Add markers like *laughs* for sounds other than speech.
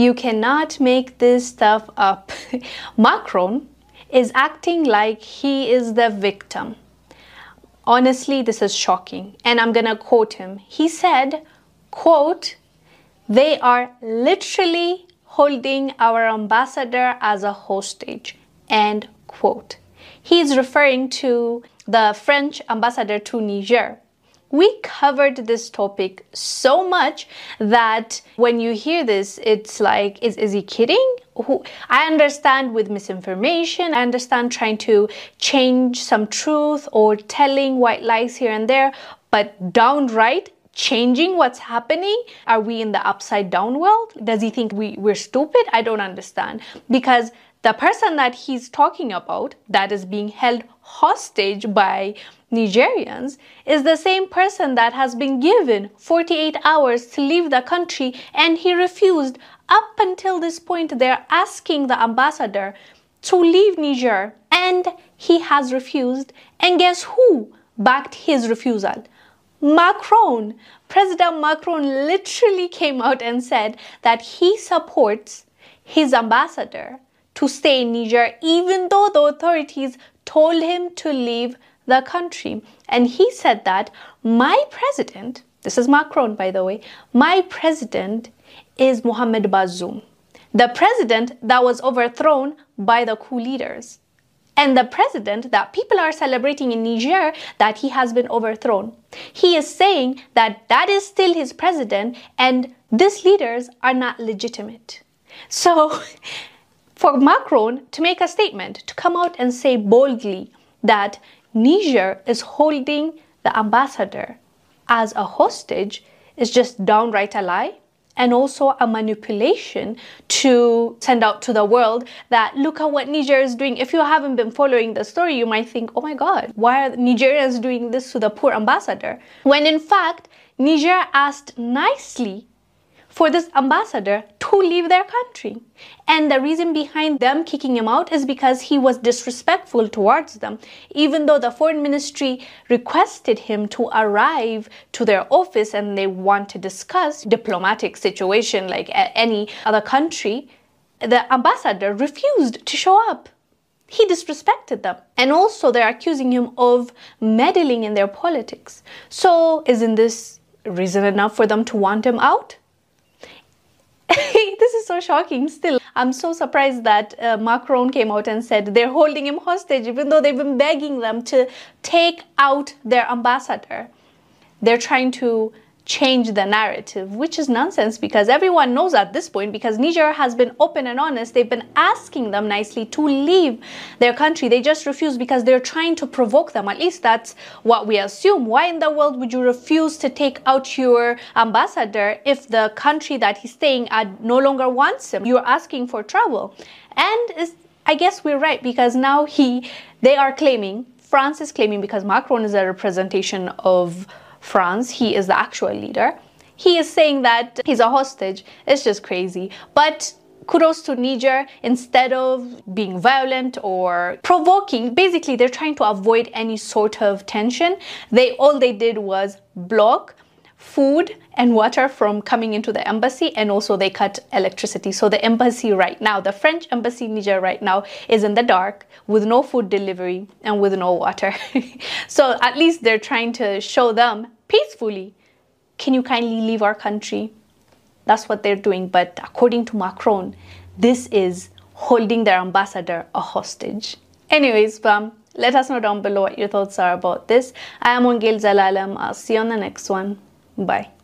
You cannot make this stuff up. *laughs* Macron is acting like he is the victim. Honestly, this is shocking. And I'm gonna quote him. He said, quote, they are literally holding our ambassador as a hostage. End quote. He is referring to the French ambassador to Niger. We covered this topic so much that when you hear this, it's like, is, is he kidding? Who, I understand with misinformation, I understand trying to change some truth or telling white lies here and there, but downright changing what's happening? Are we in the upside down world? Does he think we, we're stupid? I don't understand. Because the person that he's talking about that is being held hostage by Nigerians is the same person that has been given 48 hours to leave the country and he refused. Up until this point, they're asking the ambassador to leave Niger and he has refused. And guess who backed his refusal? Macron. President Macron literally came out and said that he supports his ambassador to stay in Niger, even though the authorities told him to leave the country. And he said that my president, this is Macron, by the way, my president is Mohamed Bazoum, the president that was overthrown by the coup leaders and the president that people are celebrating in Niger that he has been overthrown. He is saying that that is still his president and these leaders are not legitimate. So, *laughs* for Macron to make a statement, to come out and say boldly that Niger is holding the ambassador as a hostage is just downright a lie and also a manipulation to send out to the world that look at what Niger is doing. If you haven't been following the story, you might think, oh my God, why are Nigerians doing this to the poor ambassador? When in fact, Niger asked nicely for this ambassador to leave their country. And the reason behind them kicking him out is because he was disrespectful towards them. Even though the foreign ministry requested him to arrive to their office and they want to discuss diplomatic situation like any other country, the ambassador refused to show up. He disrespected them. And also they're accusing him of meddling in their politics. So isn't this reason enough for them to want him out? *laughs* this is so shocking still. I'm so surprised that uh, Macron came out and said they're holding him hostage even though they've been begging them to take out their ambassador. They're trying to change the narrative, which is nonsense because everyone knows at this point because Niger has been open and honest. They've been asking them nicely to leave their country. They just refuse because they're trying to provoke them. At least that's what we assume. Why in the world would you refuse to take out your ambassador if the country that he's staying at no longer wants him? You're asking for trouble. And I guess we're right because now he they are claiming France is claiming because Macron is a representation of France. He is the actual leader. He is saying that he's a hostage. It's just crazy. But kudos to Niger instead of being violent or provoking basically they're trying to avoid any sort of tension they all they did was block food and water from coming into the embassy and also they cut electricity. So the embassy right now the french embassy in niger right now is in the dark with no food delivery and with no water. *laughs* So at least they're trying to show them peacefully can you kindly leave our country? That's what they're doing. But according to macron this is holding their ambassador a hostage. Anyways um, let us know down below what your thoughts are about this. I am Wongel Zelalem i'll see you on the next one Bye.